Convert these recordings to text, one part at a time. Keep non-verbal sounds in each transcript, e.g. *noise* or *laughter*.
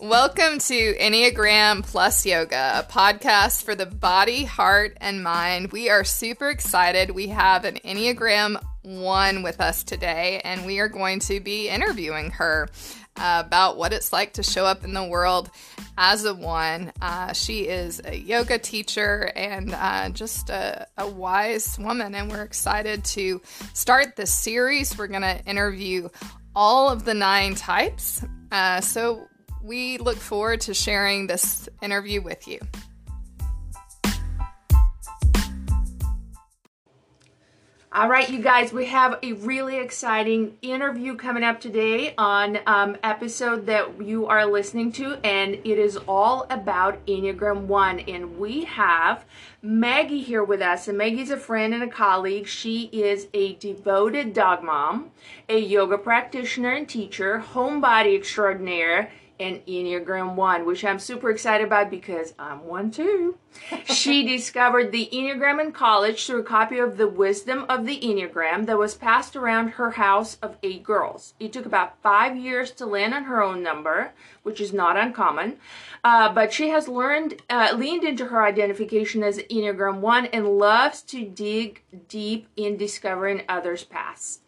Welcome to Enneagram Plus Yoga, a podcast for the body, heart, and mind. We are super excited. We have an Enneagram 1 with us today, and we are going to be interviewing her uh, about what it's like to show up in the world as a 1. Uh, she is a yoga teacher and uh, just a, a wise woman, and we're excited to start this series. We're going to interview all of the nine types. Uh, so we look forward to sharing this interview with you. All right, you guys, we have a really exciting interview coming up today on um, episode that you are listening to, and it is all about Enneagram 1. And we have Maggie here with us, and Maggie's a friend and a colleague. She is a devoted dog mom, a yoga practitioner and teacher, homebody extraordinaire, and Enneagram 1, which I'm super excited about because I'm one too. *laughs* she discovered the Enneagram in college through a copy of The Wisdom of the Enneagram that was passed around her house of eight girls. It took about five years to land on her own number, which is not uncommon, uh, but she has learned, uh, leaned into her identification as Enneagram 1 and loves to dig deep in discovering others' paths.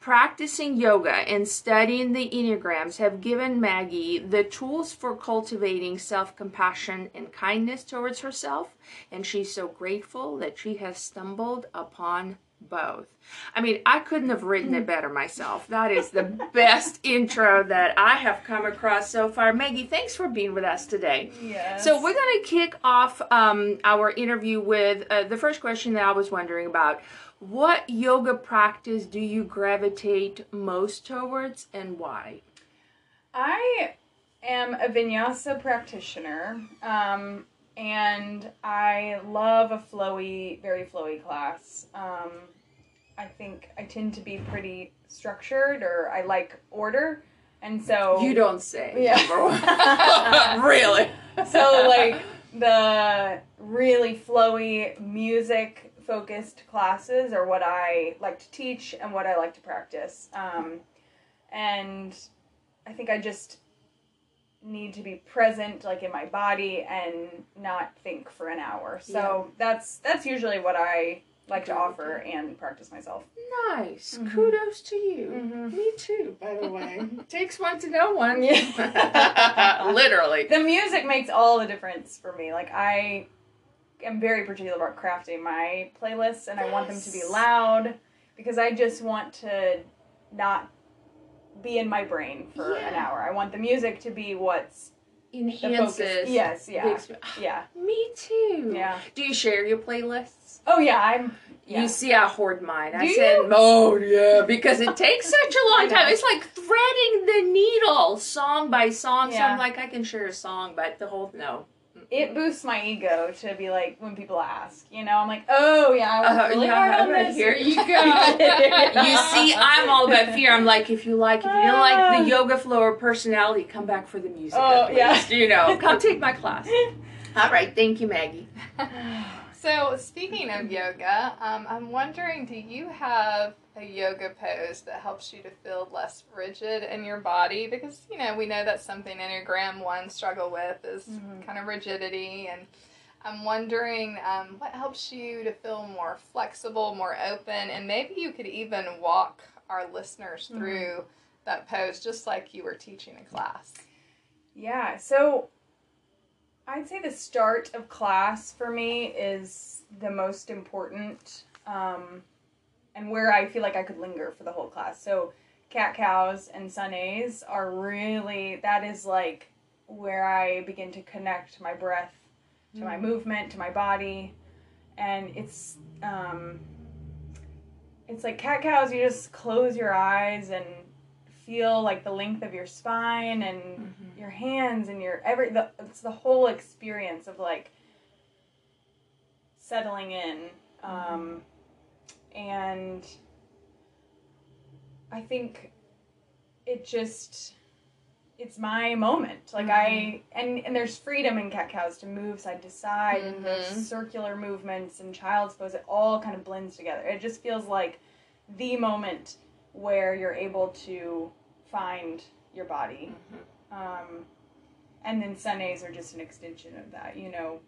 Practicing yoga and studying the Enneagrams have given Maggie the tools for cultivating self compassion and kindness towards herself, and she's so grateful that she has stumbled upon both. I mean, I couldn't have written it better myself. That is the best *laughs* intro that I have come across so far. Maggie, thanks for being with us today. Yes. So, we're going to kick off um, our interview with uh, the first question that I was wondering about. What yoga practice do you gravitate most towards and why? I am a vinyasa practitioner, um, and I love a flowy, very flowy class. Um, I think I tend to be pretty structured, or I like order, and so You don't say. Yeah. number one. *laughs* *laughs* really? so like the really flowy music focused classes are what I like to teach and what I like to practice. Um, and I think I just need to be present like in my body and not think for an hour. So that's that's usually what I like to offer and practice myself. Nice. Mhm. Kudos to you. Mhm. Me too, by the way. *laughs* Takes one to know one. Yeah. *laughs* Literally. The music makes all the difference for me. Like I am very particular about crafting my playlists and I want them to be loud because I just want to not be in my brain for an hour. I want the music to be what's the focus. Enhances. Yes, the yeah. exp- Yeah. *gasps* Me too. Yeah. Do you share your playlists? Oh yeah, I'm yeah. You see, I hoard mine. I Do said, you? "Oh yeah," because it takes *laughs* such a long time. It's like threading the needle, song by song. So Yeah. I'm like, I can share a song, but the whole no. it boosts my ego to be like when people ask, you know, I'm like, oh yeah, I worked Uh, really yeah, hard on right, this. here you *laughs* go. you see, I'm all about fear. I'm like, if you like, if you didn't like the yoga flow or personality, come back for the music. Oh, at yeah. least, You know, *laughs* come take my class. All right, thank you, Maggie. So, speaking of yoga, um, I'm wondering do you have a yoga pose that helps you to feel less rigid in your body? Because, you know, we know that's something Enneagram 1 struggle with is Mhm. kind of rigidity. And I'm wondering um, what helps you to feel more flexible, more open, and maybe you could even walk our listeners Mhm. through that pose just like you were teaching a class. Yeah, so I'd say the start of class for me is the most important, um, and where I feel like I could linger for the whole class. So cat cows and sun A's are really that is like where I begin to connect my breath to my movement to my body, and it's um, it's like cat cows. You just close your eyes and feel like the length of your spine and your hands and your every the it's the whole experience of like settling in um and i think it just it's my moment. Like i and and there's freedom in cat cows to move side to side and Mhm. there's circular movements and child's pose. It all kind of blends together. It just feels like the moment where you're able to find your body um, and then sun A's are just an extension of that. You know,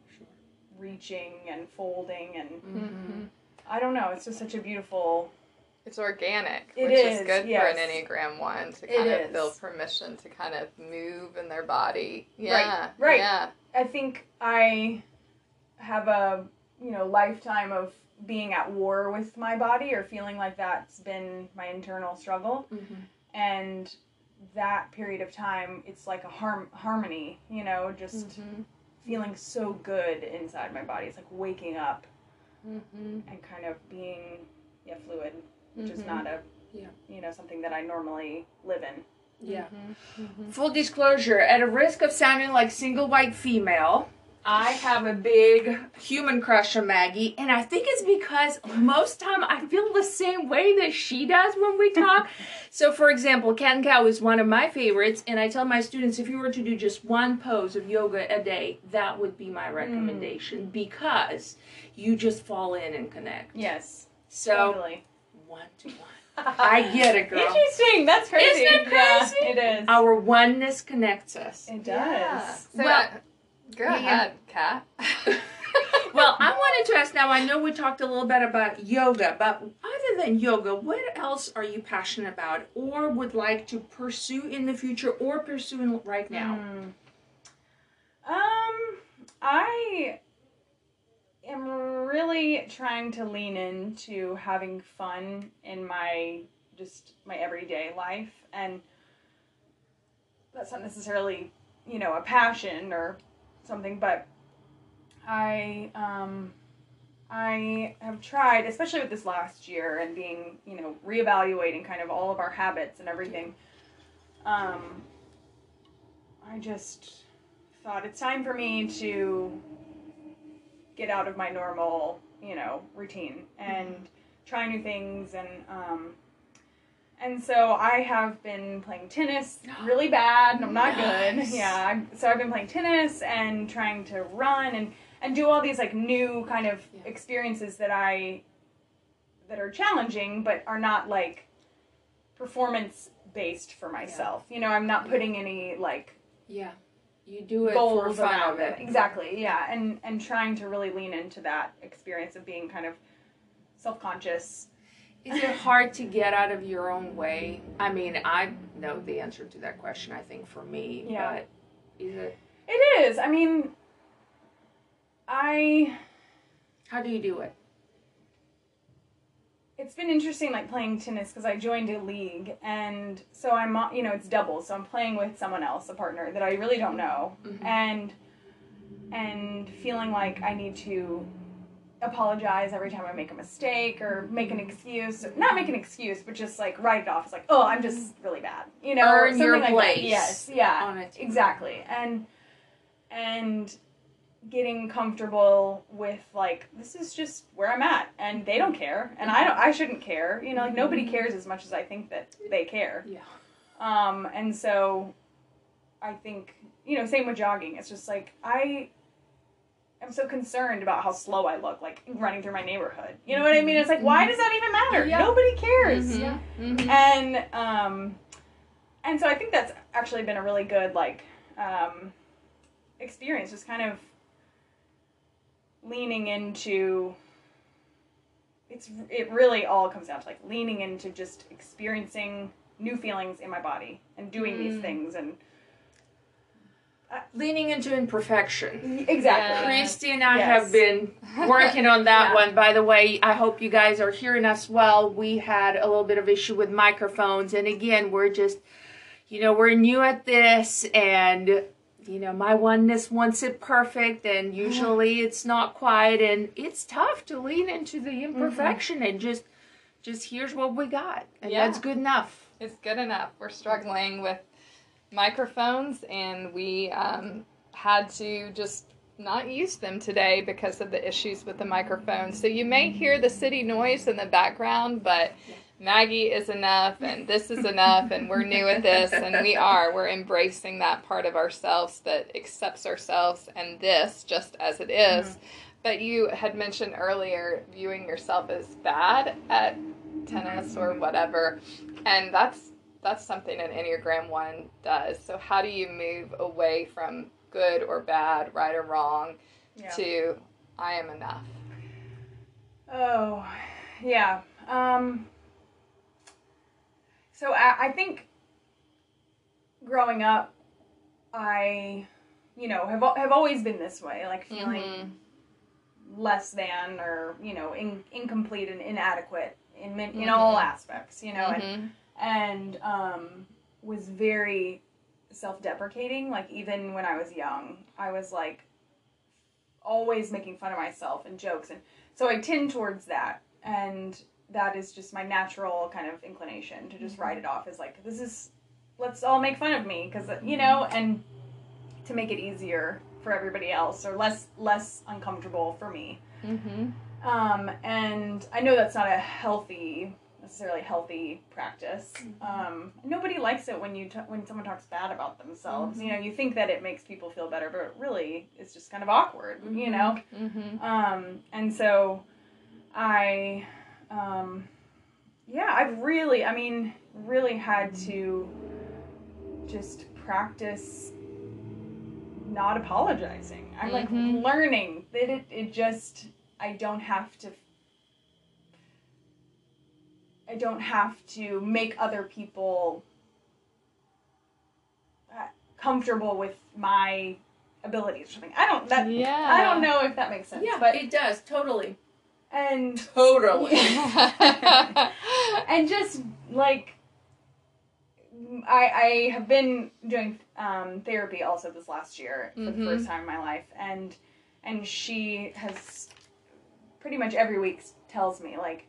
reaching and folding and Mm-hmm. I don't know. It's just such a beautiful. It's organic, It which is, is, good yes. for an Enneagram one to It kind of is. feel permission to kind of move in their body. Yeah, right. Yeah, I think I have a you know lifetime of being at war with my body or feeling like that's been my internal struggle Mhm. and that period of time it's like a harm harmony you know just Mhm. feeling so good inside my body it's like waking up Mhm. and kind of being yeah fluid which is Mhm. not a Yeah. you know something that i normally live in Yeah. Mhm. Full disclosure, at a risk of sounding like single white female, I have a big human crush on Maggie, and I think it's because most time I feel the same way that she does when we talk. *laughs* so, for example, cat and cow is one of my favorites, and I tell my students if you were to do just one pose of yoga a day, that would be my hmm. recommendation because you just fall in and connect. yes So, totally one to one. I get it, girl. interesting that's crazy Isn't it crazy? yeah, it is Our oneness connects us. it does Yeah. So, Well- go Yeah, yeah. ahead, Kat. *laughs* Well, I wanted to ask now, I know we talked a little bit about yoga, but other than yoga, what else are you passionate about or would like to pursue in the future or pursuing right now? Mm. Um, I am really trying to lean into having fun in my just my everyday life, and that's not necessarily you know a passion or something, but I um. I have tried, especially with this last year and being, you know, reevaluating kind of all of our habits and everything. Um, I just thought it's time for me to get out of my normal, you know, routine and try new things and um and so I have been playing tennis *gasps* really bad and I'm not good. Yeah, so I've been playing tennis and trying to run and and do all these like new kind of Yeah. experiences that I that are challenging but are not like performance based for myself. You know, I'm not putting any like Yeah. You do it goals for fun around it. Exactly. Yeah, and and trying to really lean into that experience of being kind of self-conscious. Is it hard to get out of your own way? I mean, I know the answer to that question, I think, for me, Yeah. but is it, It is. I mean, I how do you do it? it's been interesting like playing tennis because I joined a league and so I'm you know it's doubles so I'm playing with someone else a partner that I really don't know Mhm. and and feeling like I need to apologize every time I make a mistake or make an excuse. Not make an excuse but just like write it off. It's like oh I'm just really bad you know or Earn your something like that. place yes yeah exactly. And and getting comfortable with like this is just where i'm at and they don't care and i don't i shouldn't care you know like nobody cares as much as i think that they care. Yeah. um and so i think you know same with jogging. It's just like i am so concerned about how slow i look like running through my neighborhood you know what i mean it's like why does that even matter Yeah. nobody cares Mhm. Mhm. and um and so i think that's actually been a really good like um experience just kind of leaning into it's it really all comes down to like leaning into just experiencing new feelings in my body and doing these Mm. things and Uh, leaning into imperfection. exactly uh, Christy and I Yes. have been *laughs* working on that Yeah. one. By the way, I hope you guys are hearing us well. We had a little bit of issue with microphones, and again, we're just, you know, we're new at this, and you know, my oneness wants it perfect, and *laughs* usually it's not quite, and it's tough to lean into the mm-hmm. imperfection and just, just here's what we got, and Yeah. that's good enough. It's good enough. We're struggling with microphones, and we um, had to just not use them today because of the issues with the microphone. So you may hear the city noise in the background, but Maggie is enough, and this is enough, and we're new at this, and we are. We're embracing that part of ourselves that accepts ourselves and this just as it is. But you had mentioned earlier viewing yourself as bad at tennis or whatever, and that's that's something an Enneagram 1 does. So, how do you move away from good or bad, right or wrong, Yeah. to I am enough? Oh, yeah. Um, so I, I think growing up, I, you know, have have always been this way, like feeling Mhm. less than or you know in, incomplete and inadequate in in all Mhm. aspects, you know, and Mhm. And um, was very self-deprecating. Like even when I was young, I was like always making fun of myself and jokes, and so I tend towards that, and that is just my natural kind of inclination to just write it off as like this is let's all make fun of me because you know and to make it easier for everybody else or less less uncomfortable for me Mhm. um, and I know that's not a healthy, necessarily healthy practice. Um, nobody likes it when you t- when someone talks bad about themselves. You know, you think that it makes people feel better, but really, it's just kind of awkward. You know, Mhm. um, and so I, um, yeah, I've really, I mean, really had to just practice not apologizing. I'm like Mhm. learning that it, it just, I don't have to, I don't have to make other people uh, comfortable with my abilities or something. I don't, that, Yeah. I don't know if that makes sense. Yeah, but it does totally. and Totally. *laughs* *laughs* and just like I I have been doing um, therapy also this last year for Mhm. the first time in my life, and and she has pretty much every week tells me like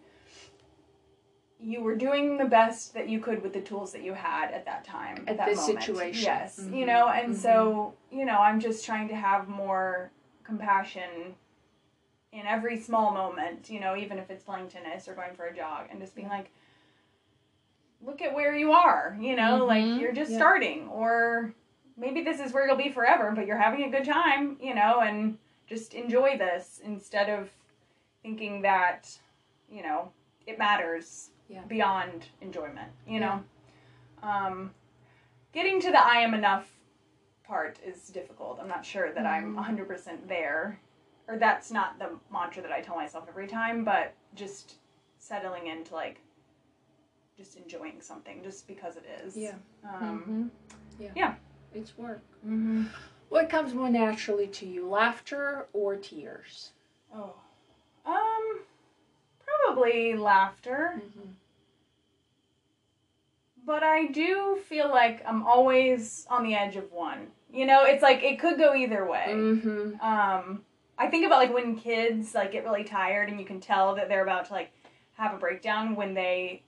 you were doing the best that you could with the tools that you had at that time At that this moment. situation. Yes, you Mhm. know, and so you know, I'm just trying to have more compassion in every small moment, you know, even if it's playing tennis or going for a jog, and just being like, look at where you are, you know, Mhm. like you're just Yeah. starting, or maybe this is where you'll be forever, but you're having a good time, you know, and just enjoy this instead of thinking that, you know, it matters Yeah. beyond enjoyment, you know. Um, getting to the I am enough part is difficult. I'm not sure that I'm 100% there, or that's not the mantra that I tell myself every time, but just settling into like just enjoying something just because it is. Yeah. Um, Mhm. It's work. mhm. What comes more naturally to you, laughter or tears? Oh. Um, probably laughter. but I do feel like I'm always on the edge of one. You know, it's like it could go either way. Mm-hmm. Um, I think about like when kids like get really tired and you can tell that they're about to like have a breakdown when they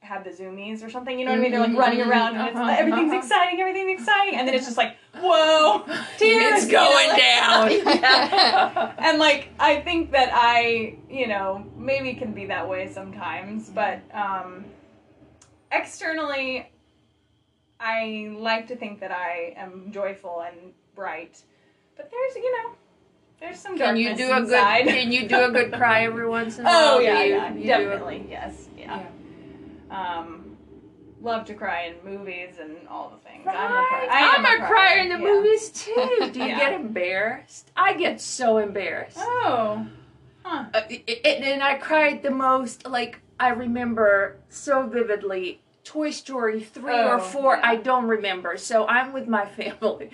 have the zoomies or something. You know what I mean? They're like running around and Uh-huh, *laughs* everything's uh-huh. exciting, everything's exciting, and then it's just like whoa, tears It's you know, going like- down. *laughs* *laughs* and like I think that I, you know, maybe can be that way sometimes, but um externally I like to think that I am joyful and bright. But there's, you know, there's some Can darkness you do a inside. good? Can you do a good cry every once in a *laughs* while? oh Do yeah, you- yeah, you do a- definitely. Yes. Yeah. Um love to cry in movies and all the things. I'm a, cry- Right. I'm a crier in the yeah. movies too. Do you *laughs* Yeah. get embarrassed? I get so embarrassed. Oh. Huh. Uh, it- it- and I cried the most. Like I remember so vividly. Toy Story three Oh, or four, yeah. I don't remember. So I'm with my *laughs* family,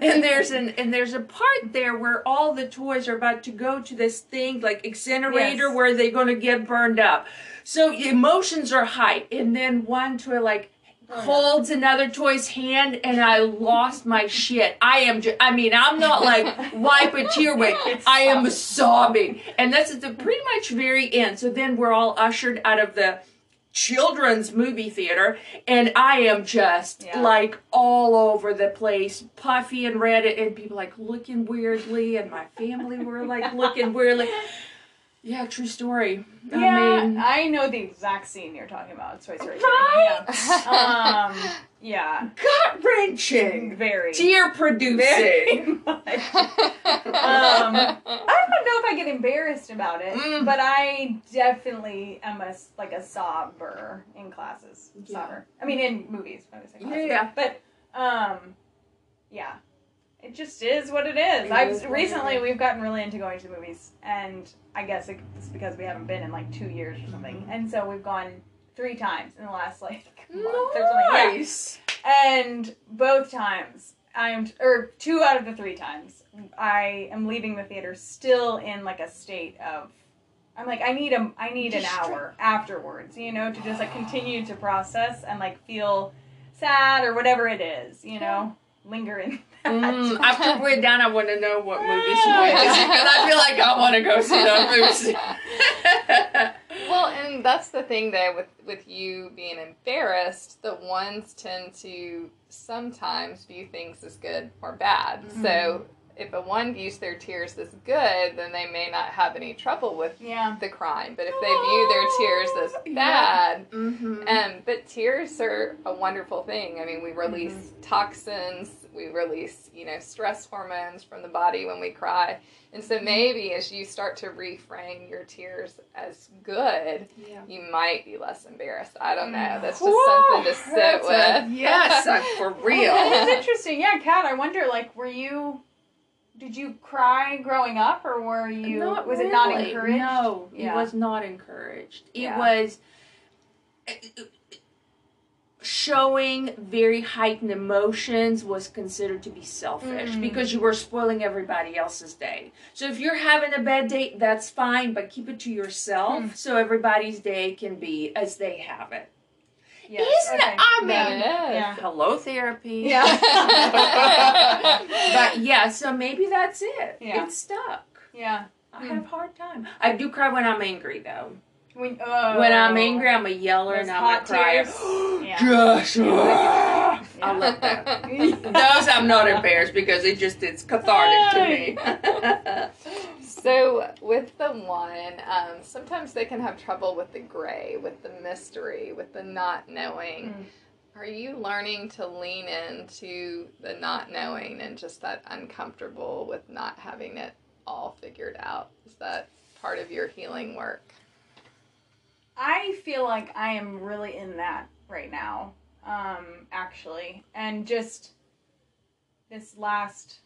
and there's an and there's a part there where all the toys are about to go to this thing like incinerator Yes. where they're going to get burned up. So emotions are high, and then one toy like holds another toy's hand, and I lost my shit. I am. Ju- I mean, I'm not like *laughs* wipe a tear away. I am sobbing. sobbing, and that's at the pretty much very end. So then we're all ushered out of the children's movie theater and I am just Yeah. like all over the place, puffy and red and people like looking weirdly and my family were like looking weirdly. Yeah, true story. Yeah, I mean, I know the exact scene you're talking about. Story. three. Right? Yeah. Um, yeah. gut wrenching, Very. tear producing. Very. *laughs* Um, I don't know if I get embarrassed about it, Mm. but I definitely am a like a sobber in classes. Yeah. Sobber. I mean, in movies. I classes. Yeah. But um, yeah, it just is what it is. I've recently we've gotten really into going to the movies, and I guess it's because we haven't been in like two years or something, Mm-hmm. and so we've gone three times in the last like *laughs* month or something. Yeah. Nice. And both times, I'm, or two out of the three times, I am leaving the theater still in like a state of, I'm like, I need a, I need an hour afterwards, you know, to just like continue to process and like feel sad or whatever it is, you know, linger in. Mm, *laughs* after we're done, I want to know what movies you went to because I feel like I want to go see those *laughs* movies. Well, and that's the thing though with with you being embarrassed, the ones tend to sometimes view things as good or bad. Mm-hmm. So if a one views their tears as good, then they may not have any trouble with yeah. the crime. But if they view their tears as Yeah. bad, mm-hmm. um, but tears are a wonderful thing. I mean, we release Mm-hmm. toxins, we release, you know, stress hormones from the body when we cry. And Mm-hmm. so maybe as you start to reframe your tears as good, yeah. you might be less embarrassed. I don't know. That's just Whew, something to sit that's a- with. yes, uh, *laughs* for real. It is interesting. Yeah, Kat, I wonder, like, were you, did you cry growing up or were you, Not was it not encouraged? No, Yeah. it was not encouraged. It Yeah. was uh, showing very heightened emotions was considered to be selfish Mm. because you were spoiling everybody else's day. So if you're having a bad day, that's fine, but keep it to yourself Mm. so everybody's day can be as they have it. Yes, Isn't okay. it? I Yeah. mean, Yeah. hello therapy. Yeah. *laughs* but yeah, so maybe that's it. Yeah. It's stuck. Yeah. I Hmm. have a hard time. I do cry when I'm angry though. When, oh. When I'm angry, I'm a yeller Those and I'm a hot crier. tears? *gasps* Yeah. Joshua! *laughs* I Yeah. love that. *laughs* Those I'm not embarrassed because it just it's cathartic to me. *laughs* So with the one, um, sometimes they can have trouble with the gray, with the mystery, with the not knowing. Mm. Are you learning to lean into the not knowing and just that uncomfortable with not having it all figured out? Is that part of your healing work? I feel like I am really in that right now, um, actually. And just this last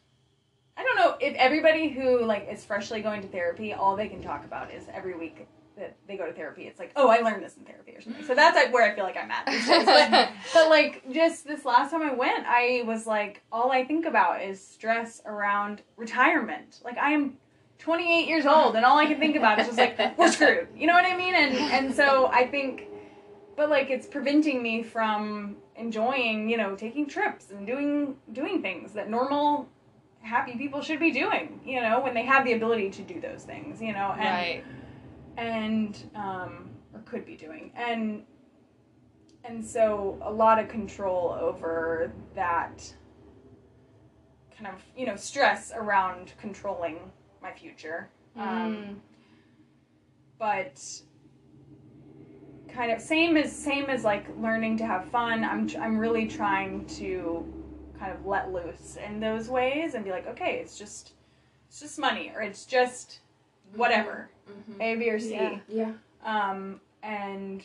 I don't know if everybody who like is freshly going to therapy, all they can talk about is every week that they go to therapy. It's like, oh, I learned this in therapy or something. So that's like where I feel like I'm at. these days. But, *laughs* but like just this last time I went, I was like, all I think about is stress around retirement. Like I am 28 years old, and all I can think about is just like we're screwed. You know what I mean? And and so I think, but like it's preventing me from enjoying, you know, taking trips and doing doing things that normal happy people should be doing. You know, when they have the ability to do those things. You know, and right. and um, or could be doing and and so a lot of control over that kind of you know stress around controlling my future. Um, but kind of same as same as like learning to have fun i'm i'm really trying to kind of let loose in those ways and be like okay it's just it's just money or it's just whatever. A b or c. Yeah. Yeah. um, and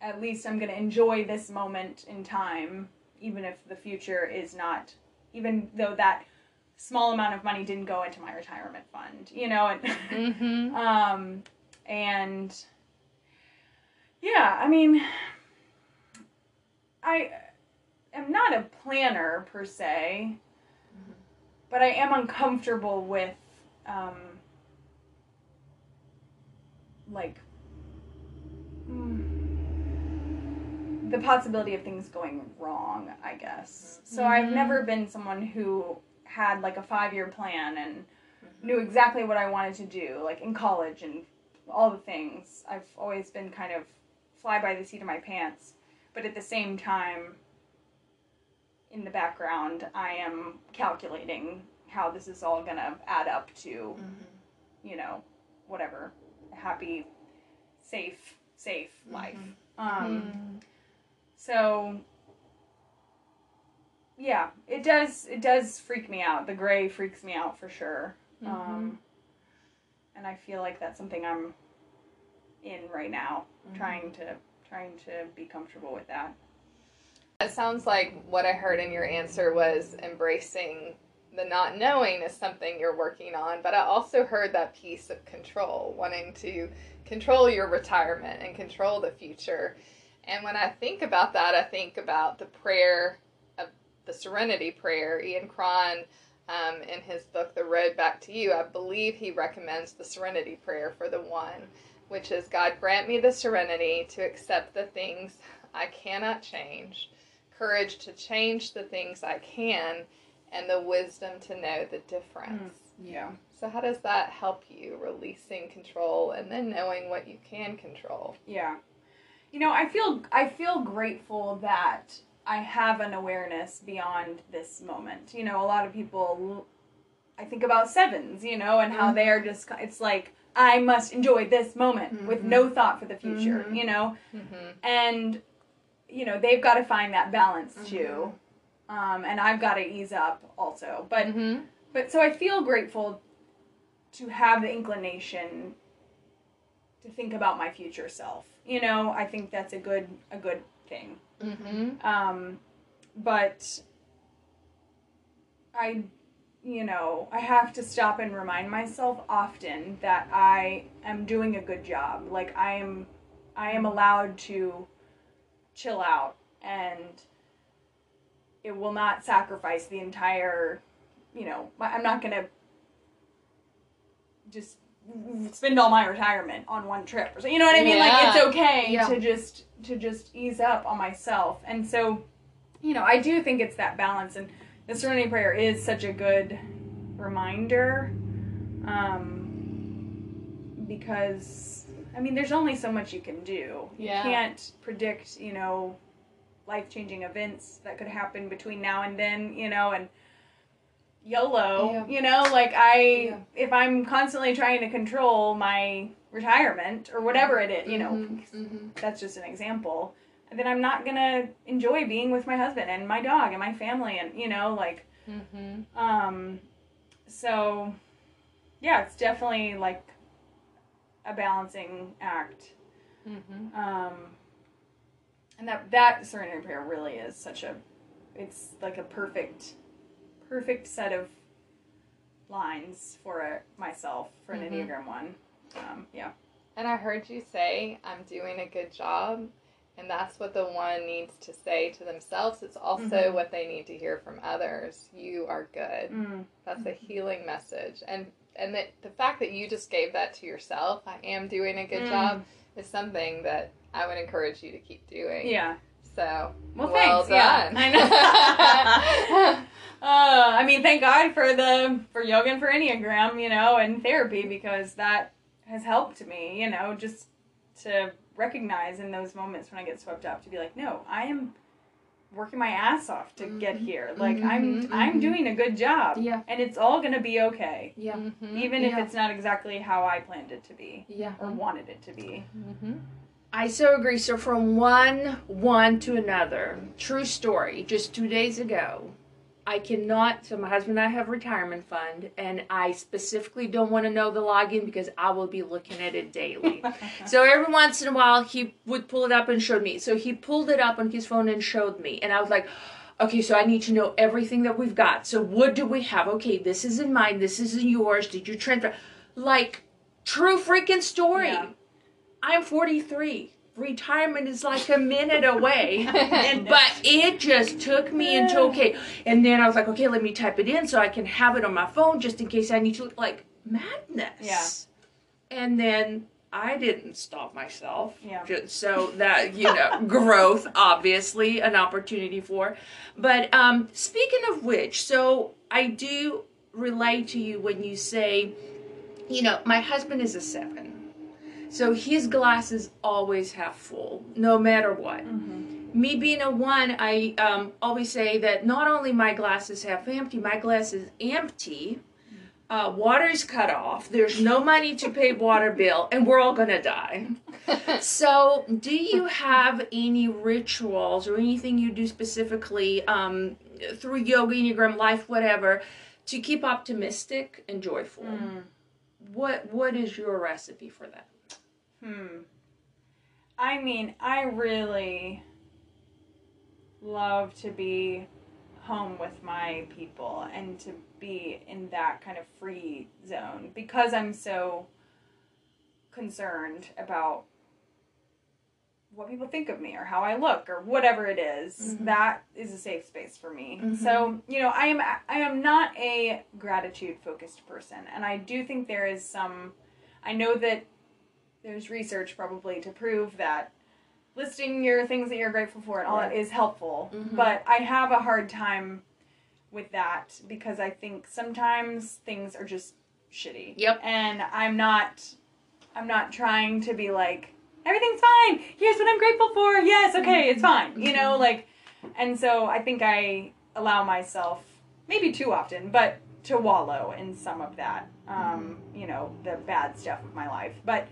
at least I'm to enjoy this moment in time, even if the future is not, even though that small amount of money didn't go into my retirement fund, you know, and *laughs* Mm-hmm. um, and yeah, I mean, I am not a planner per se, but I am uncomfortable with, um, like, mm, the possibility of things going wrong, I guess. So I've Mhm. never been someone who had like a five year plan and mm-hmm. knew exactly what I wanted to do, like in college and all the things. I've always been kind of fly by the seat of my pants, but at the same time, in the background, I am calculating how this is all gonna add up to, mm-hmm. you know, whatever happy, safe, safe life. Mm-hmm. Um, hmm. so yeah, it does. It does freak me out. The gray freaks me out for sure. Um, and I feel like that's something I'm in right now, trying to trying to be comfortable with that. It sounds like what I heard in your answer was embracing the not knowing is something you're working on, but I also heard that piece of control, wanting to control your retirement and control the future. And when I think about that, I think about the prayer of the Serenity Prayer. Ian Cron, um, in his book, The Road Back to You, I believe he recommends the Serenity Prayer for the one, which is God grant me the serenity to accept the things I cannot change, courage to change the things I can, and the wisdom to know the difference. Yeah. So, how does that help you releasing control and then knowing what you can control? Yeah. You know, I feel I feel grateful that I have an awareness beyond this moment. You know, a lot of people I think about sevens, you know, and how they're just it's like I must enjoy this moment with no thought for the future, you know? Mm-hmm. And you know, they've got to find that balance too. Um, and I've got to ease up also. But Mm-hmm. but so I feel grateful to have the inclination to think about my future self. You know, I think that's a good a good thing. Mm-hmm. Um, but I, you know, I have to stop and remind myself often that I am doing a good job. Like I am, I am allowed to chill out, and it will not sacrifice the entire. You know, I'm not gonna just spend all my retirement on one trip or so you know what i mean like it's okay Yeah. to just to just ease up on myself and so you know i do think it's that balance and the serenity prayer is such a good reminder um because i mean there's only so much you can do Yeah. you can't predict you know life changing events that could happen between now and then you know and YOLO, Yeah. you know, like I, Yeah. if I'm constantly trying to control my retirement or whatever it is, you know, Mm-hmm. that's just an example, then I'm not gonna enjoy being with my husband and my dog and my family and, you know, like, Mm-hmm. um, so, yeah, it's definitely like a balancing act. Mm-hmm. Um, and that, that Serenity Prayer really is such a, it's like a perfect, perfect set of lines for a, myself for an Mhm. Enneagram 1. Um, yeah. And I heard you say, I'm doing a good job. And that's what the one needs to say to themselves. It's also Mhm. what they need to hear from others. You are good. Mm. That's a healing message. And and the, the fact that you just gave that to yourself, I am doing a good Mm. job, is something that I would encourage you to keep doing. Yeah. So, Well, well thanks. Yeah, done. I know. *laughs* *laughs* uh, I mean, thank God for the for yoga and for Enneagram, you know, and therapy because that has helped me, you know, just to recognize in those moments when I get swept up to be like, no, I am working my ass off to get here. Like I'm Mhm, I'm doing a good job. Yeah. And it's all gonna be okay. Yeah. Mhm. Even if Yeah. it's not exactly how I planned it to be Yeah. or wanted it to be. Mhm. I so agree. So from one one to another, true story. Just two days ago, I cannot. So my husband and I have retirement fund, and I specifically don't want to know the login because I will be looking at it daily. *laughs* so every once in a while, he would pull it up and show me. So he pulled it up on his phone and showed me, and I was like. Okay, so I need to know everything that we've got. So what do we have? Okay, this is in mine. This is in yours. Did you transfer? Like, true freaking story. Yeah. I'm 43. Retirement is like a minute *laughs* away. and, but it just took me into okay. And then I was like, okay, let me type it in so I can have it on my phone just in case I need to. Like, madness. Yeah. And then I didn't stop myself. Yeah. So that, you know, *laughs* growth, obviously, an opportunity for. But um, speaking of which, so I do relate to you when you say, you know, my husband is a seven. So his glasses always half full, no matter what. Me being a one, I um, always say that not only my glass is half empty, my glass is empty, uh, water's cut off. There's no money to pay water bill, and we're all gonna die. *laughs* so, do you have any rituals or anything you do specifically um, through yoga, enneagram, life, whatever, to keep optimistic and joyful? Hmm. What What is your recipe for that? Hmm. I mean, I really love to be home with my people and to be in that kind of free zone because I'm so concerned about what people think of me or how I look or whatever it is, that is a safe space for me. So, you know, I am I am not a gratitude focused person and I do think there is some I know that there's research probably to prove that listing your things that you're grateful for and all that is helpful. Mm-hmm. But I have a hard time with that because I think sometimes things are just shitty. Yep. And I'm not I'm not trying to be like everything's fine. Here's what I'm grateful for. Yes, okay, it's mm-hmm. fine. You know, like and so I think I allow myself maybe too often, but to wallow in some of that. Um, mm-hmm. you know, the bad stuff of my life. But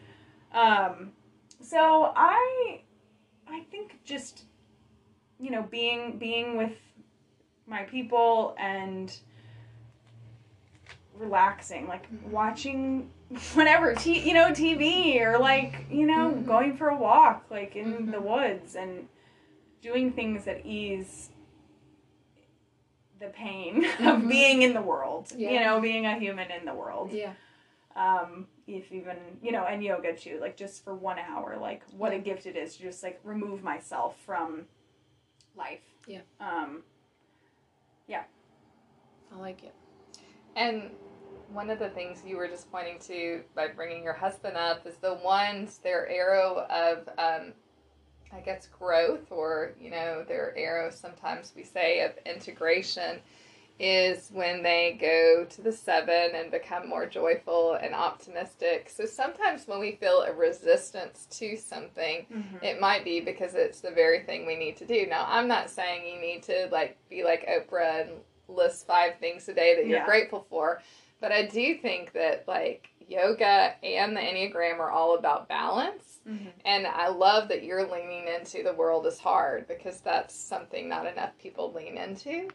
um so I I think just you know being being with my people and relaxing like watching *laughs* whatever t- you know TV or like you know going for a walk like in the woods and doing things that ease the pain *laughs* of being in the world you know being a human in the world. Yeah. um if even you know and yoga too like just for one hour like what a gift it is to just like remove myself from life Yeah. um yeah. I like it. And one of the things you were just pointing to by bringing your husband up is the ones their arrow of, um, I guess, growth, or you know, their arrow. Sometimes we say of integration is when they go to the seven and become more joyful and optimistic. So sometimes when we feel a resistance to something, it might be because it's the very thing we need to do. Now, I'm not saying you need to like be like Oprah and list five things a day that you're Yeah. grateful for, but I do think that like yoga and the Enneagram are all about balance. Mhm. And I love that you're leaning into the world is hard because that's something not enough people lean into.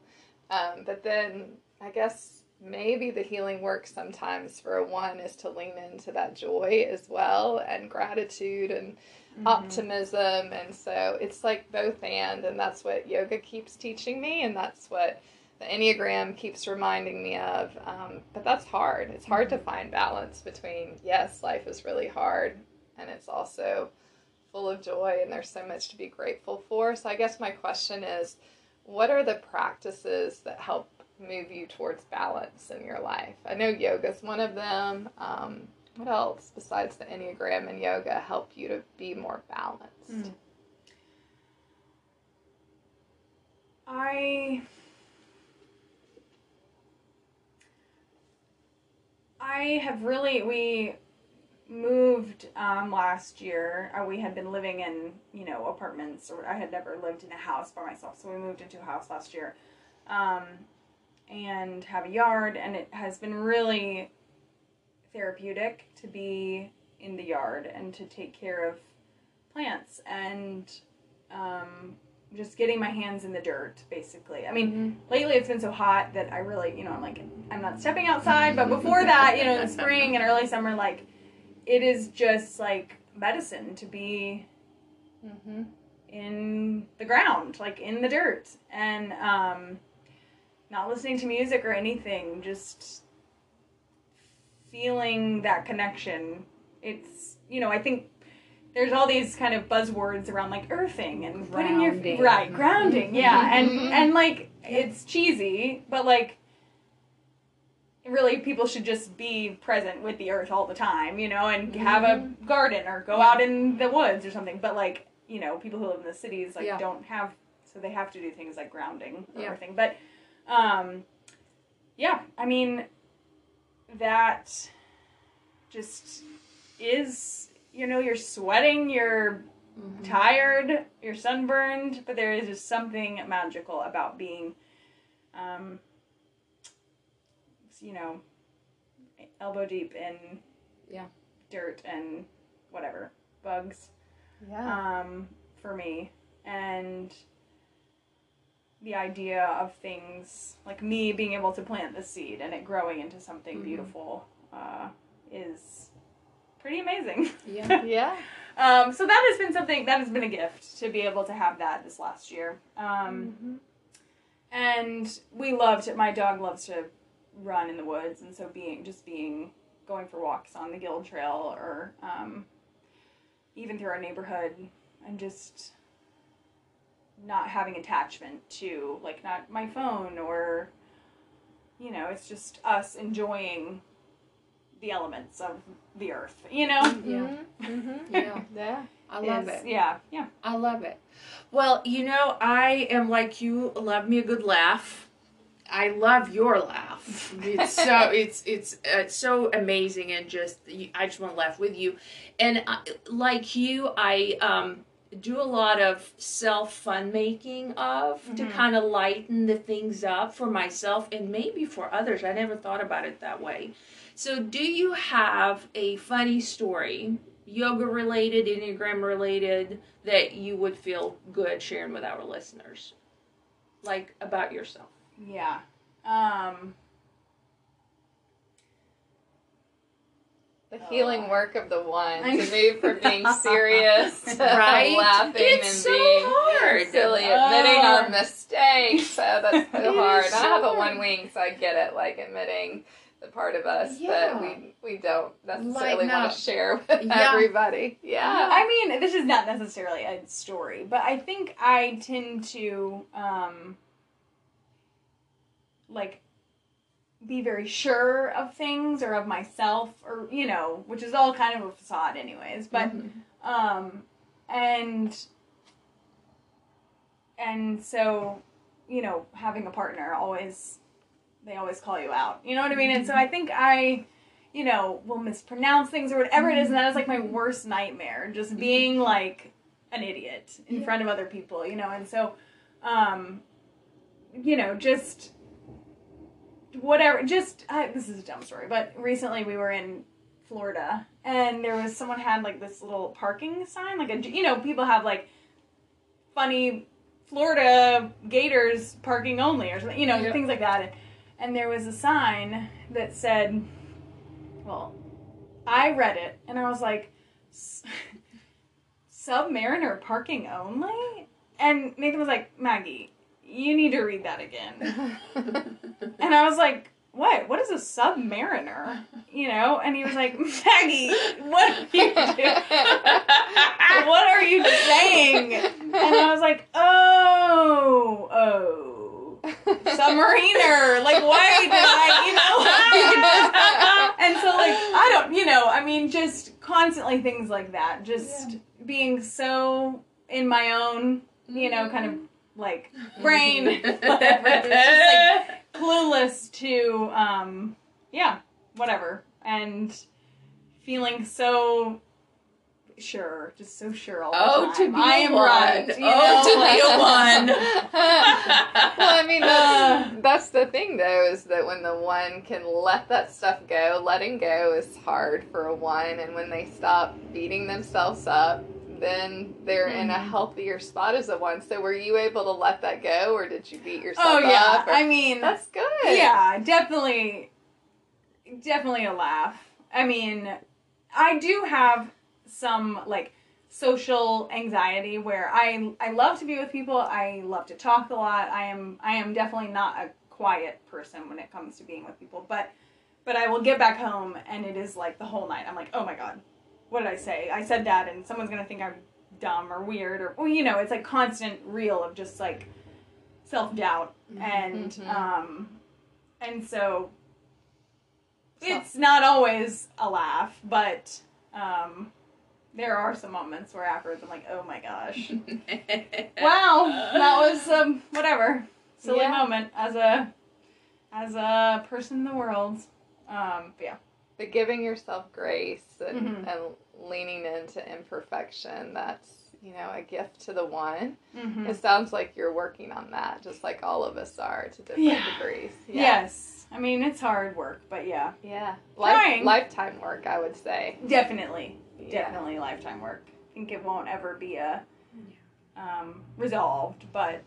Um, but then I guess maybe the healing work sometimes for a one is to lean into that joy as well and gratitude and optimism. And so it's like both and, and that's what yoga keeps teaching me, and that's what the Enneagram keeps reminding me of. Um, but that's hard. It's hard to find balance between, yes, life is really hard, and it's also full of joy, and there's so much to be grateful for. So I guess my question is what are the practices that help move you towards balance in your life? I know yoga is one of them. Um, what else besides the Enneagram and yoga help you to be more balanced? Mm. I I have really we moved um, last year. Uh, we had been living in you know apartments, or I had never lived in a house by myself, so we moved into a house last year, um, and have a yard, and it has been really therapeutic to be in the yard and to take care of plants and um, just getting my hands in the dirt basically i mean lately it's been so hot that i really you know i'm like i'm not stepping outside but before that you know in spring and early summer like it is just like medicine to be Mm-hmm. in the ground like in the dirt. And um not listening to music or anything just feeling that connection. It's you know i think there's all these kind of buzzwords around like earthing and putting your right grounding yeah. And Mhm. and like it's cheesy but like really people should just be present with the earth all the time you know and have a garden or go out in the woods or something but like you know people who live in the cities like Yeah. don't have so they have to do things like grounding or Yeah. everything but um yeah i mean that just is you know you're sweating you're tired you're sunburned but there is just something magical about being um you know elbow deep in Yeah. dirt and whatever bugs Yeah. um, for me and the idea of things like me being able to plant the seed and it growing into something Mhm. beautiful uh, is pretty amazing Yeah. *laughs* yeah. um, so that has been something that has been a gift to be able to have that this last year um, Mhm. and we loved it. my dog loves to run in the woods and so being just being going for walks on the guild trail or um, even through our neighborhood and just not having attachment to like not my phone or you know it's just us enjoying the elements of the earth you know Yeah. Mm-hmm. Yeah. *laughs* Yeah. I love It's- it. yeah yeah I love it. Well, you know, I am like you. Love me a good laugh. I love your laugh. It's so *laughs* it's it's uh, so amazing and just I just want to laugh with you. And I, like you, I um, do a lot of self fun making of to Mhm. kind of lighten the things up for myself and maybe for others. I never thought about it that way. So, do you have a funny story, yoga related, Enneagram related, that you would feel good sharing with our listeners? Like about yourself. Yeah um The healing work of the one to move from being serious *laughs* to Right? laughing It's and so being hard. silly, admitting Oh. our mistakes. *laughs* So that's so hard. is I so have a one wing, so I get it. Like admitting the part of us Yeah. that we we don't necessarily Like, want to share with Yeah. everybody. Yeah. I mean, this is not necessarily a story, but I think I tend to um like be very sure of things or of myself or you know, which is all kind of a facade anyways, but um and and so you know, having a partner always they always call you out. You know what I mean? And so I think I you know, will mispronounce things or whatever it is, and that is like my worst nightmare. Just being like an idiot in front of other people, you know, and so um you know, just whatever just I, this is a dumb story, but recently we were in Florida and there was someone had like this little parking sign, like a you know, people have like funny Florida Gators parking only or something, you know, Yeah. things like that. And there was a sign that said, well, I read it and I was like, "S- *laughs* Submariner parking only? And Nathan was like, Maggie, you need to read that again. *laughs* And I was like, what? What is a submariner? You know? And he was like, Maggie, what are you *laughs* doing? what are you saying? And I was like, oh, oh, submariner. Like, why did I, you know? and so, like, I don't, you know, I mean, just constantly things like that. Just being so in my own, you know, kind of like *laughs* brain, whatever. It's just like *laughs* clueless to, um, yeah, whatever. And feeling so sure, just so sure all the Oh, time. to be I am one. right. You Oh, know, to be a one. *laughs* well, I mean, that's, that's the thing, though, is that when the one can let that stuff go, letting go is hard for a one. And when they stop beating themselves up, then they're in a Mhm. healthier spot as a one. So, were you able to let that go, or did you beat yourself Oh yeah, or- I mean, that's good. yeah, definitely, definitely a laugh. I mean, I do have some like social anxiety where I I love to be with people. I love to talk a lot. I am I am definitely not a quiet person when it comes to being with people, but but I will get back home and it is like the whole night. I'm like, oh my god, what did I say? I said that, and someone's gonna think I'm dumb or weird or well, you know, it's like constant reel of just like self doubt and Mhm. um and so it's not always a laugh, but um there are some moments where afterwards I'm like, oh my gosh, *laughs* wow, that was um whatever silly Yeah. moment as a as a person in the world. Um, but yeah, But giving yourself grace and, Mhm. and leaning into imperfection, that's, you know, a gift to the one. mm-hmm. It sounds like you're working on that, just like all of us are to different Yeah. degrees. Yeah. Yes. I mean, it's hard work, but yeah, Yeah. Life, lifetime work, I would say. definitely, Yeah. definitely lifetime work. I think it won't ever be a um, resolved, but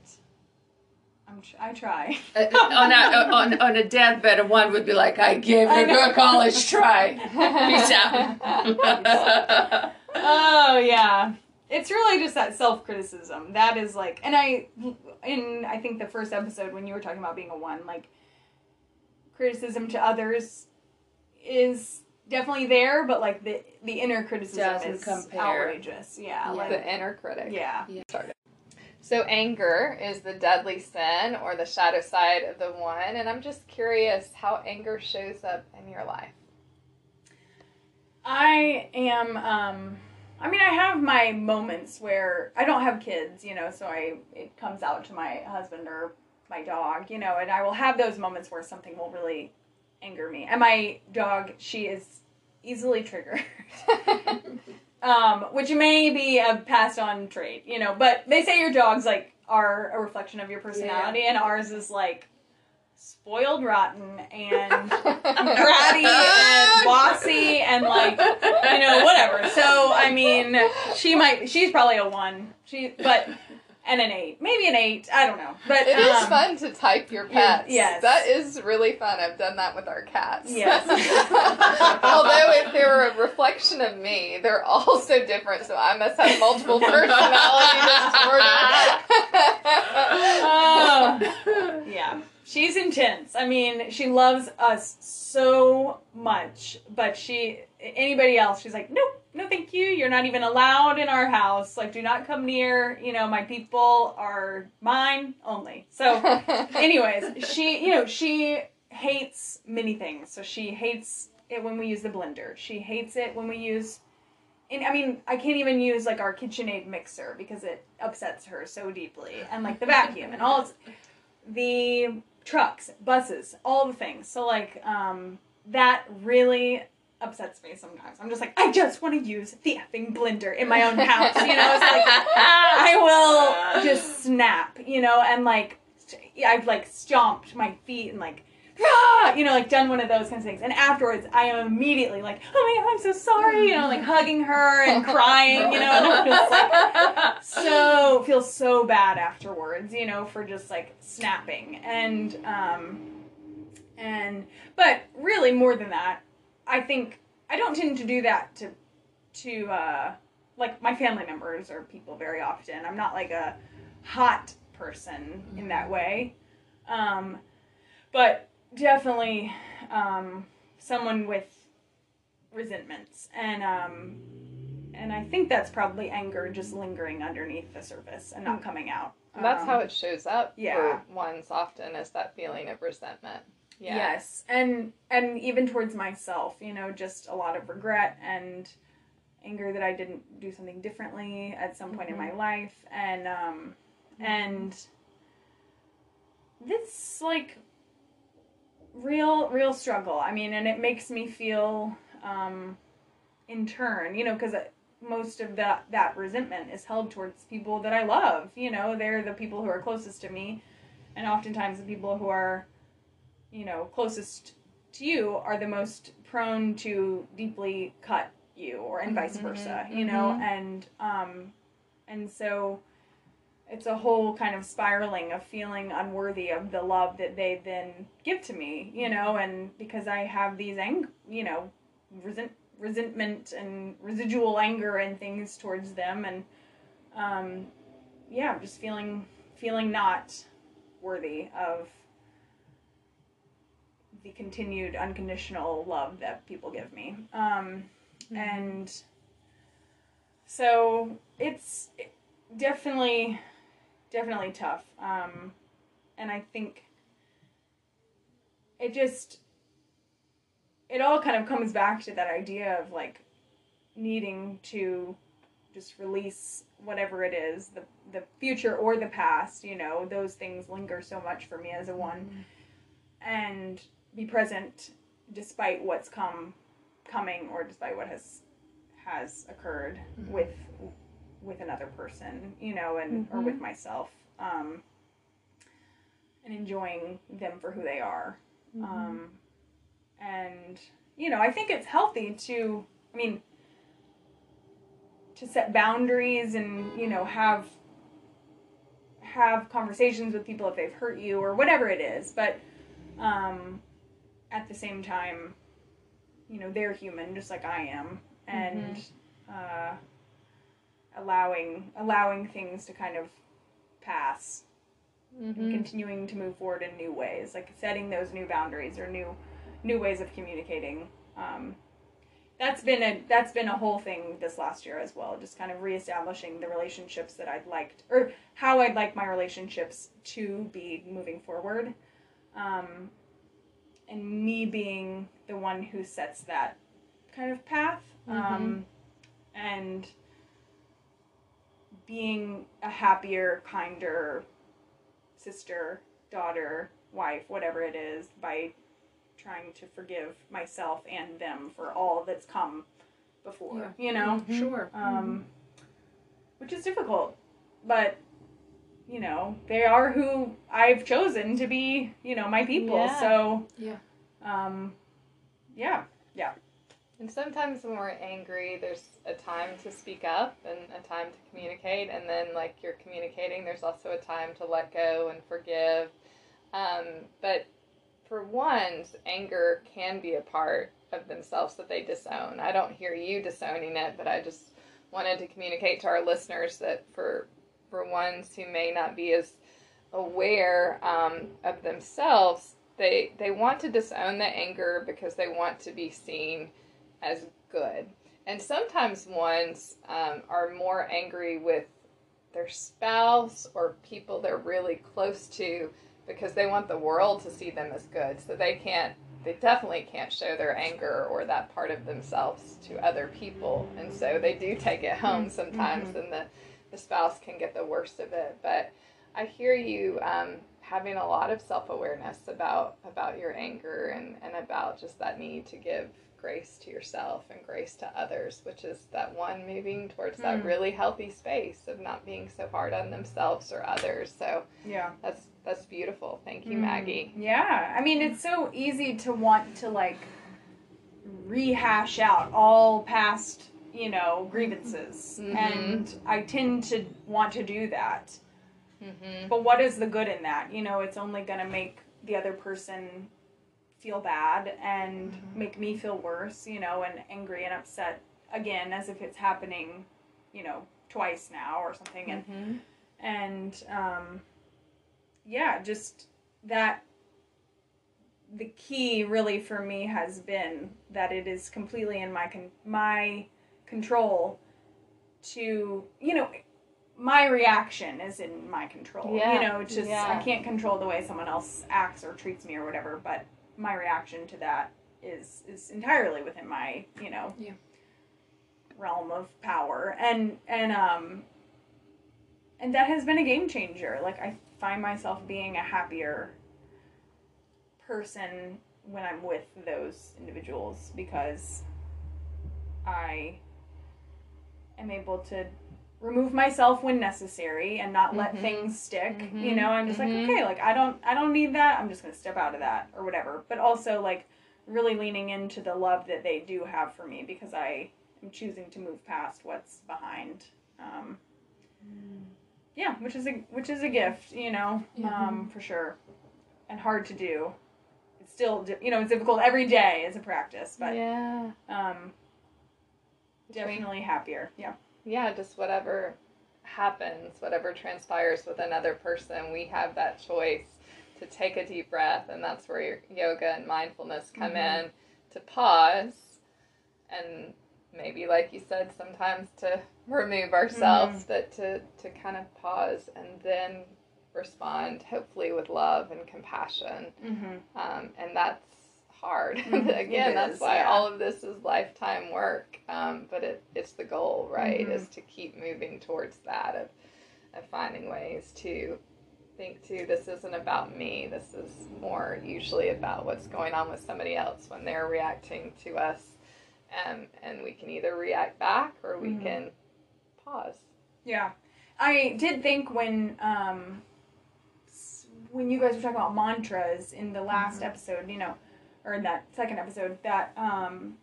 tr- I try. Uh, on, a, on, on a deathbed, one would be like, I gave I it a college try. Peace out. *laughs* oh yeah it's really just that self-criticism that is like and i in i think the first episode when you were talking about being a one like criticism to others is definitely there but like the the inner criticism Doesn't is compare. outrageous yeah, Yeah. like the inner critic. yeah Started. So anger is the deadly sin or the shadow side of the one, and I'm just curious how anger shows up in your life. I am um I mean I have my moments where I don't have kids, you know, so I it comes out to my husband or my dog, you know, and I will have those moments where something will really anger me. And my dog, she is easily triggered. *laughs* um, which may be a passed on trait, you know, but they say your dogs like are a reflection of your personality and ours is like spoiled rotten and *laughs* bratty and bossy and like you know whatever. So i mean she might she's probably a one. She but and an eight maybe an eight i don't know but It is um, fun to type your pets. yes. That is really fun. I've done that with our cats. Yes. *laughs* *laughs* Although if they were a reflection of me, they're all so different, so I must have multiple personality *laughs* disorder. Oh. yeah she's intense i mean she loves us so much but she anybody else. She's like nope no thank you. You're not even allowed in our house. Like do not come near you know my people are mine only. So *laughs* anyways she you know she hates many things. So she hates it when we use the blender. She hates it when we use and i mean i can't even use like our kitchenaid mixer because it upsets her so deeply. And like the vacuum and all its, the trucks buses all the things. So like um that really upsets me sometimes. I'm just like i just want to use the effing blender in my own *laughs* house you know? It's like *laughs* I will just snap, you know, and like I've like stomped my feet and like ah, you know, like done one of those kinds of things. And afterwards, I am immediately like, oh my god, I'm so sorry, you know, like hugging her and *laughs* crying, you know, and I'm just like so feel so bad afterwards, you know, for just like snapping. And um and but really more than that, I think I don't tend to do that to to uh like my family members or people very often. I'm not like a hot person in that way. Um, but definitely um, someone with resentments and um, and I think that's probably anger just lingering underneath the surface and not coming out. That's Um, how it shows up yeah. for ones often is that feeling of resentment. Yeah. Yes, and and even towards myself, you know, just a lot of regret and anger that I didn't do something differently at some point in my life, and um, and this like real real struggle. I mean, and it makes me feel um, in turn, you know, because most of that that resentment is held towards people that I love. You know, they're the people who are closest to me, and oftentimes the people who are you know, closest to you are the most prone to deeply cut you or and vice versa, you know, and um and so it's a whole kind of spiraling of feeling unworthy of the love that they then give to me, you know, and because I have these ang- you know, resent resentment and residual anger and things towards them and um yeah, just feeling feeling not worthy of the continued unconditional love that people give me. Um, And so it's definitely, definitely tough. Um, and I think it just, it all kind of comes back to that idea of like needing to just release whatever it is, the, the future or the past, you know, those things linger so much for me as a one and be present despite what's come coming or despite what has has occurred with with another person you know and or with myself um and enjoying them for who they are. Um, and you know, I think it's healthy to. I mean, to set boundaries and you know have have conversations with people if they've hurt you or whatever it is but um at the same time you know they're human just like i am. And uh allowing allowing things to kind of pass. And continuing to move forward in new ways like setting those new boundaries or new new ways of communicating. Um that's been a that's been a whole thing this last year as well just kind of reestablishing the relationships that i'd liked or how i'd like my relationships to be moving forward. Um, and me being the one who sets that kind of path um, and being a happier kinder sister daughter wife whatever it is by trying to forgive myself and them for all that's come before you know? Sure. um, which is difficult but you know they are who i've chosen to be you know my people Yeah. so Yeah. um yeah yeah. And sometimes when we're angry, there's a time to speak up and a time to communicate. And then, like you're communicating, there's also a time to let go and forgive. Um, but for ones, anger can be a part of themselves that they disown. I don't hear you disowning it, but I just wanted to communicate to our listeners that for for ones who may not be as aware um, of themselves, they they want to disown the anger because they want to be seen as good. And sometimes ones um, are more angry with their spouse or people they're really close to because they want the world to see them as good. So they can't, they definitely can't show their anger or that part of themselves to other people. And so they do take it home sometimes, and the, the spouse can get the worst of it. But I hear you um, having a lot of self awareness about about your anger and, and about just that need to give grace to yourself and grace to others, which is that one moving towards that Mm. really healthy space of not being so hard on themselves or others. So yeah that's that's beautiful. Thank you, Mm. Maggie. yeah i mean it's so easy to want to like rehash out all past you know grievances Mhm. and i tend to want to do that Mm-hmm. But what is the good in that? You know, it's only going to make the other person feel bad and make me feel worse, you know, and angry and upset again as if it's happening, you know, twice now or something and Mm-hmm. and um yeah, just that the key really for me has been that it is completely in my con- my control to, you know, my reaction is in my control. Yeah, You know, just yeah. I can't control the way someone else acts or treats me or whatever, but my reaction to that is is entirely within my, you know, Yeah. realm of power. And and um and that has been a game changer. Like I find myself being a happier person when I'm with those individuals because I am able to remove myself when necessary and not let Mhm. things stick. Mhm. You know, I'm just Mhm. like, okay, like I don't I don't need that. I'm just going to step out of that or whatever. But also like really leaning into the love that they do have for me because I am choosing to move past what's behind. Um, yeah, which is a which is a gift, you know, um, for sure, and hard to do. It's still, you know, it's difficult every day as a practice, but yeah. um, definitely happier. Yeah. yeah, just whatever happens, whatever transpires with another person, we have that choice to take a deep breath, and that's where yoga and mindfulness come Mhm. in to pause and maybe like you said sometimes to remove ourselves but to to kind of pause and then respond hopefully with love and compassion Mm-hmm. um, and that's hard. *laughs* Mhm, Again, that's is, why yeah. all of this is lifetime work. Um, but it, it's the goal, right? Mhm. Is to keep moving towards that of, of finding ways to think too. This isn't about me. This is more usually about what's going on with somebody else when they're reacting to us, um, and we can either react back or we Mhm. can pause. Yeah, I did think when um, when you guys were talking about mantras in the last Mm-hmm. episode, you know, or in that second episode, that um,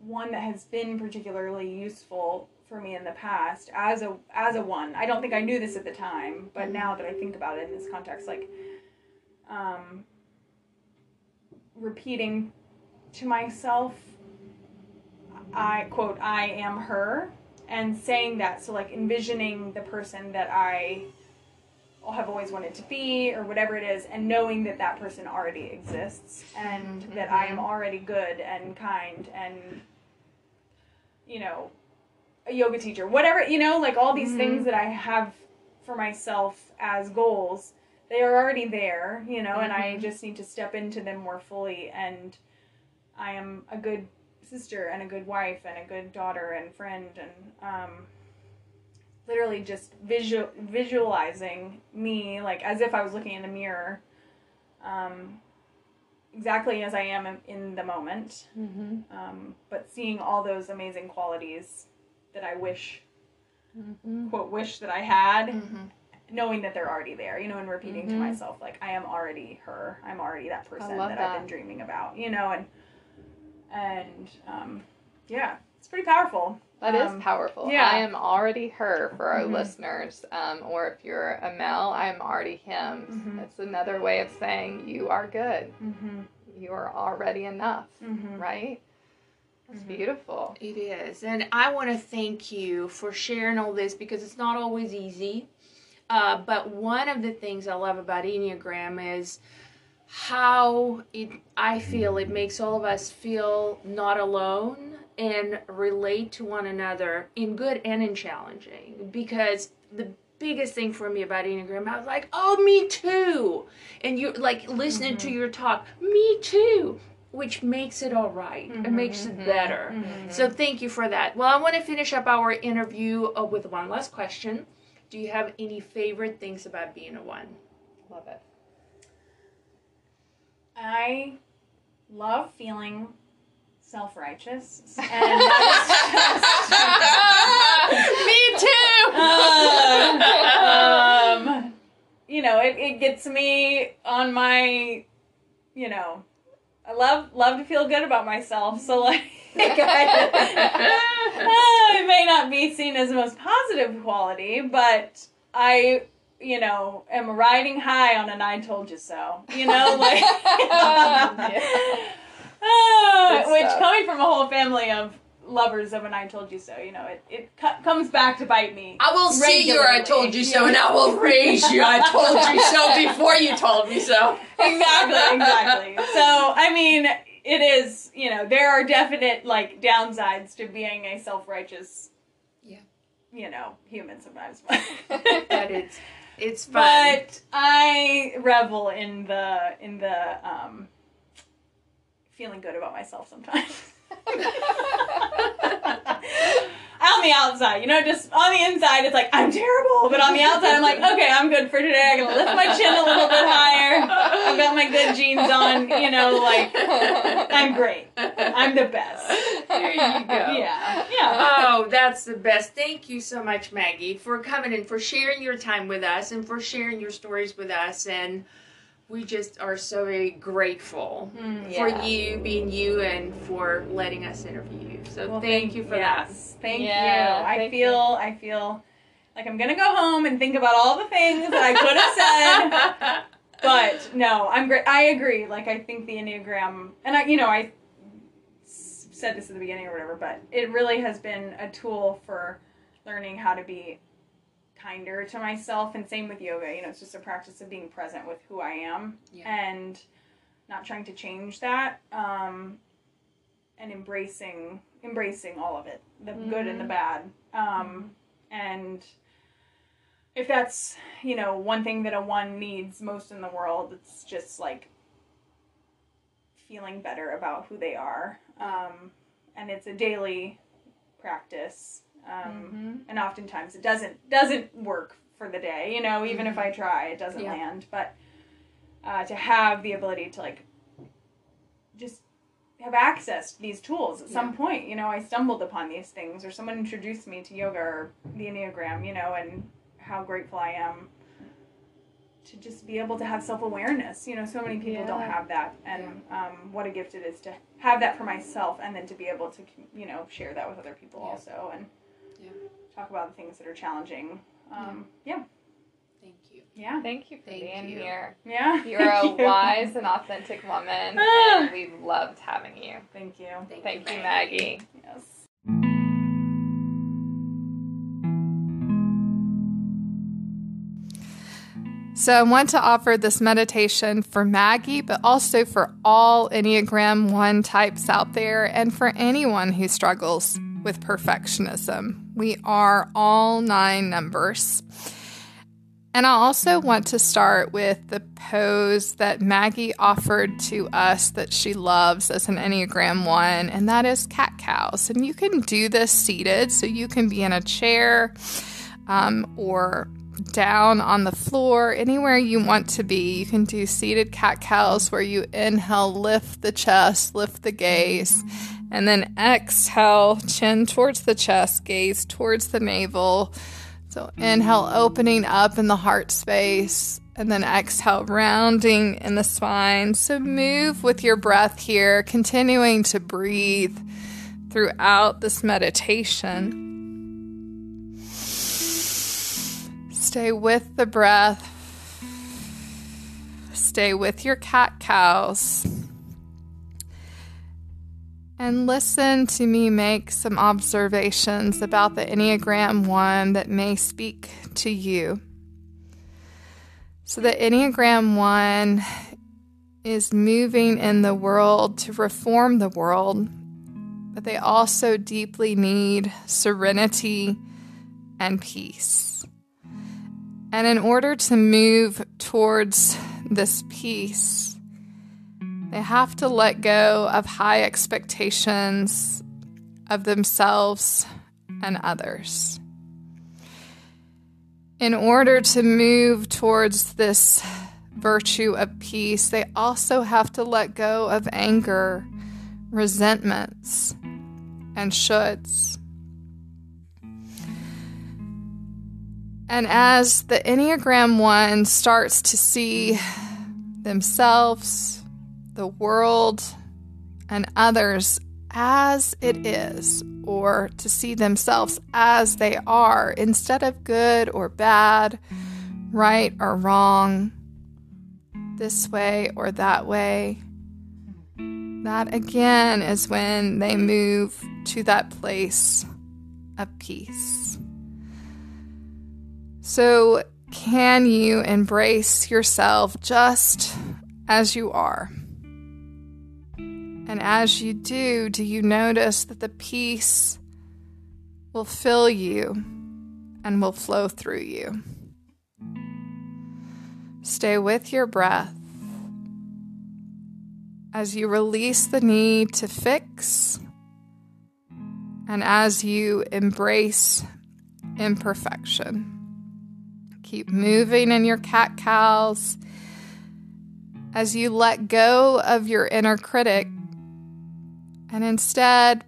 one that has been particularly useful for me in the past as a as a one. I don't think I knew this at the time, but now that I think about it in this context, like um, repeating to myself, I quote, I am her, and saying that. So like envisioning the person that I have always wanted to be or whatever it is and knowing that that person already exists and mm-hmm. that I am already good and kind and you know a yoga teacher whatever you know like all these things mm-hmm. that I have for myself as goals they are already there you know and I mm-hmm. just need to step into them more fully and I am a good sister and a good wife and a good daughter and friend and um literally just visual visualizing me like as if I was looking in the mirror, um, exactly as I am in- in the moment, Mm-hmm. um, but seeing all those amazing qualities that I wish Mm-hmm. quote wish that I had, Mhm. knowing that they're already there, you know, and repeating to Mhm. myself like I am already her, I'm already that person that, that. I've been dreaming about, you know, and and um, yeah, it's pretty powerful. That is Um, powerful. yeah. I am already her for our Mhm. listeners. Um, or if you're a male, I am already him. Mhm. It's another way of saying you are good. Mm-hmm. You are already enough, Mm-hmm. right? It's Mhm. beautiful. It is. And I want to thank you for sharing all this because it's not always easy. Uh, but one of the things I love about Enneagram is how it I feel it makes all of us feel not alone and relate to one another in good and in challenging. Because the biggest thing for me about Enneagram, I was like, oh, me too. And you're like listening to mm-hmm. your talk, me too. Which makes it all right. It mm-hmm, makes it mm-hmm, better. So thank you for that. Well, I want to finish up our interview uh, with one last question. Do you have any favorite things about being a one? Love it. I love feeling self righteous. And *laughs* Me too. *laughs* um, you know, it, it gets me on my, you know, I love love to feel good about myself. So like, *laughs* I, it may not be seen as the most positive quality, but I, you know, am riding high on an "I told you so." You know, like. Ah, which stuff. coming from a whole family of lovers of an I told you so, you know, it, it co- comes back to bite me. I will see your I told you so, Regularly. and I will raise you. I told you so *laughs* before you told me so. exactly, exactly. *laughs* So, I mean, it is, you know, there are definite, like, downsides to being a self-righteous, Yeah. you know, human sometimes. *laughs* But it's it's fun. but I revel in the, in the, um, feeling good about myself sometimes. *laughs* on the outside, you know, just on the inside, it's like I'm terrible, but on the outside, I'm like, okay, I'm good for today. I'm gonna lift my chin a little bit higher. I've got my good jeans on, you know, like I'm great. I'm the best. there you go. Yeah, yeah. Oh, that's the best. Thank you so much, Maggie, for coming and for sharing your time with us and for sharing your stories with us. And we just are so very grateful hmm, for Yeah. you being you and for letting us interview you. So Well, thank, you for that. yes, Thank Yeah, you. I thank feel, I feel like I'm gonna go home and think about all the things that I could have *laughs* said. but no, I'm great. I agree. Like I think the enneagram, and I, you know, I said this at the beginning or whatever, but it really has been a tool for learning how to be kinder to myself. And same with yoga. You know, it's just a practice of being present with who I am Yeah. and not trying to change that. Um, and embracing embracing all of it, the good and the bad. Um, and if that's you know one thing that a one needs most in the world it's just like feeling better about who they are um, and it's a daily practice um, and oftentimes it doesn't doesn't work for the day you know even if i try it doesn't Yeah. land but uh, to have the ability to like just have access to these tools at some point you know i stumbled upon these things or someone introduced me to yoga or the enneagram you know and how grateful i am to just be able to have self awareness. You know, so many people don't have that, and um, what a gift it is to have that for myself, and then to be able to you know share that with other people Yeah. also, and Yeah. Talk about the things that are challenging. Um, yeah, Thank you. yeah, Thank you for Thank being you. here. yeah. *laughs* You're a you. wise and authentic woman, *laughs* and we loved having you. Thank you. Thank, you, Maggie. Yes. So, I want to offer this meditation for Maggie, but also for all Enneagram 1 types out there and for anyone who struggles with perfectionism. We are all nine numbers. And I also want to start with the pose that Maggie offered to us that she loves as an Enneagram 1, and that is cat cows. And you can do this seated, so you can be in a chair um, or down on the floor, anywhere you want to be. You can do seated cat cows where you inhale, lift the chest, lift the gaze, and then exhale, chin towards the chest, gaze towards the navel. So inhale, opening up in the heart space, and then exhale, rounding in the spine. So move with your breath here, continuing to breathe throughout this meditation. Stay with the breath. Stay with your cat cows. And listen to me make some observations about the Enneagram 1 that may speak to you. So, the Enneagram 1 is moving in the world to reform the world, but they also deeply need serenity and peace. And in order to move towards this peace, they have to let go of high expectations of themselves and others. In order to move towards this virtue of peace, they also have to let go of anger, resentments, and shoulds. And as the Enneagram 1 starts to see themselves, the world, and others as it is, or to see themselves as they are, instead of good or bad, right or wrong, this way or that way, that again is when they move to that place of peace. So, can you embrace yourself just as you are? And as you do, do you notice that the peace will fill you and will flow through you? Stay with your breath as you release the need to fix and as you embrace imperfection. Keep moving in your cat cows as you let go of your inner critic and instead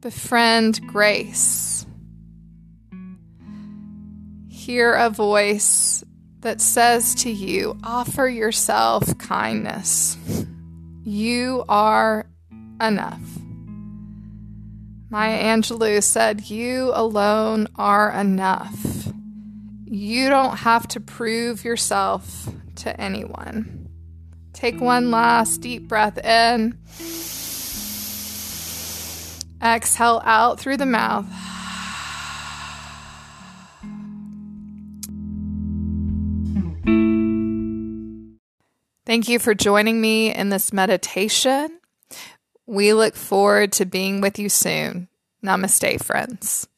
befriend grace. Hear a voice that says to you, offer yourself kindness. You are enough. Maya Angelou said, You alone are enough. You don't have to prove yourself to anyone. Take one last deep breath in. Exhale out through the mouth. Thank you for joining me in this meditation. We look forward to being with you soon. Namaste, friends.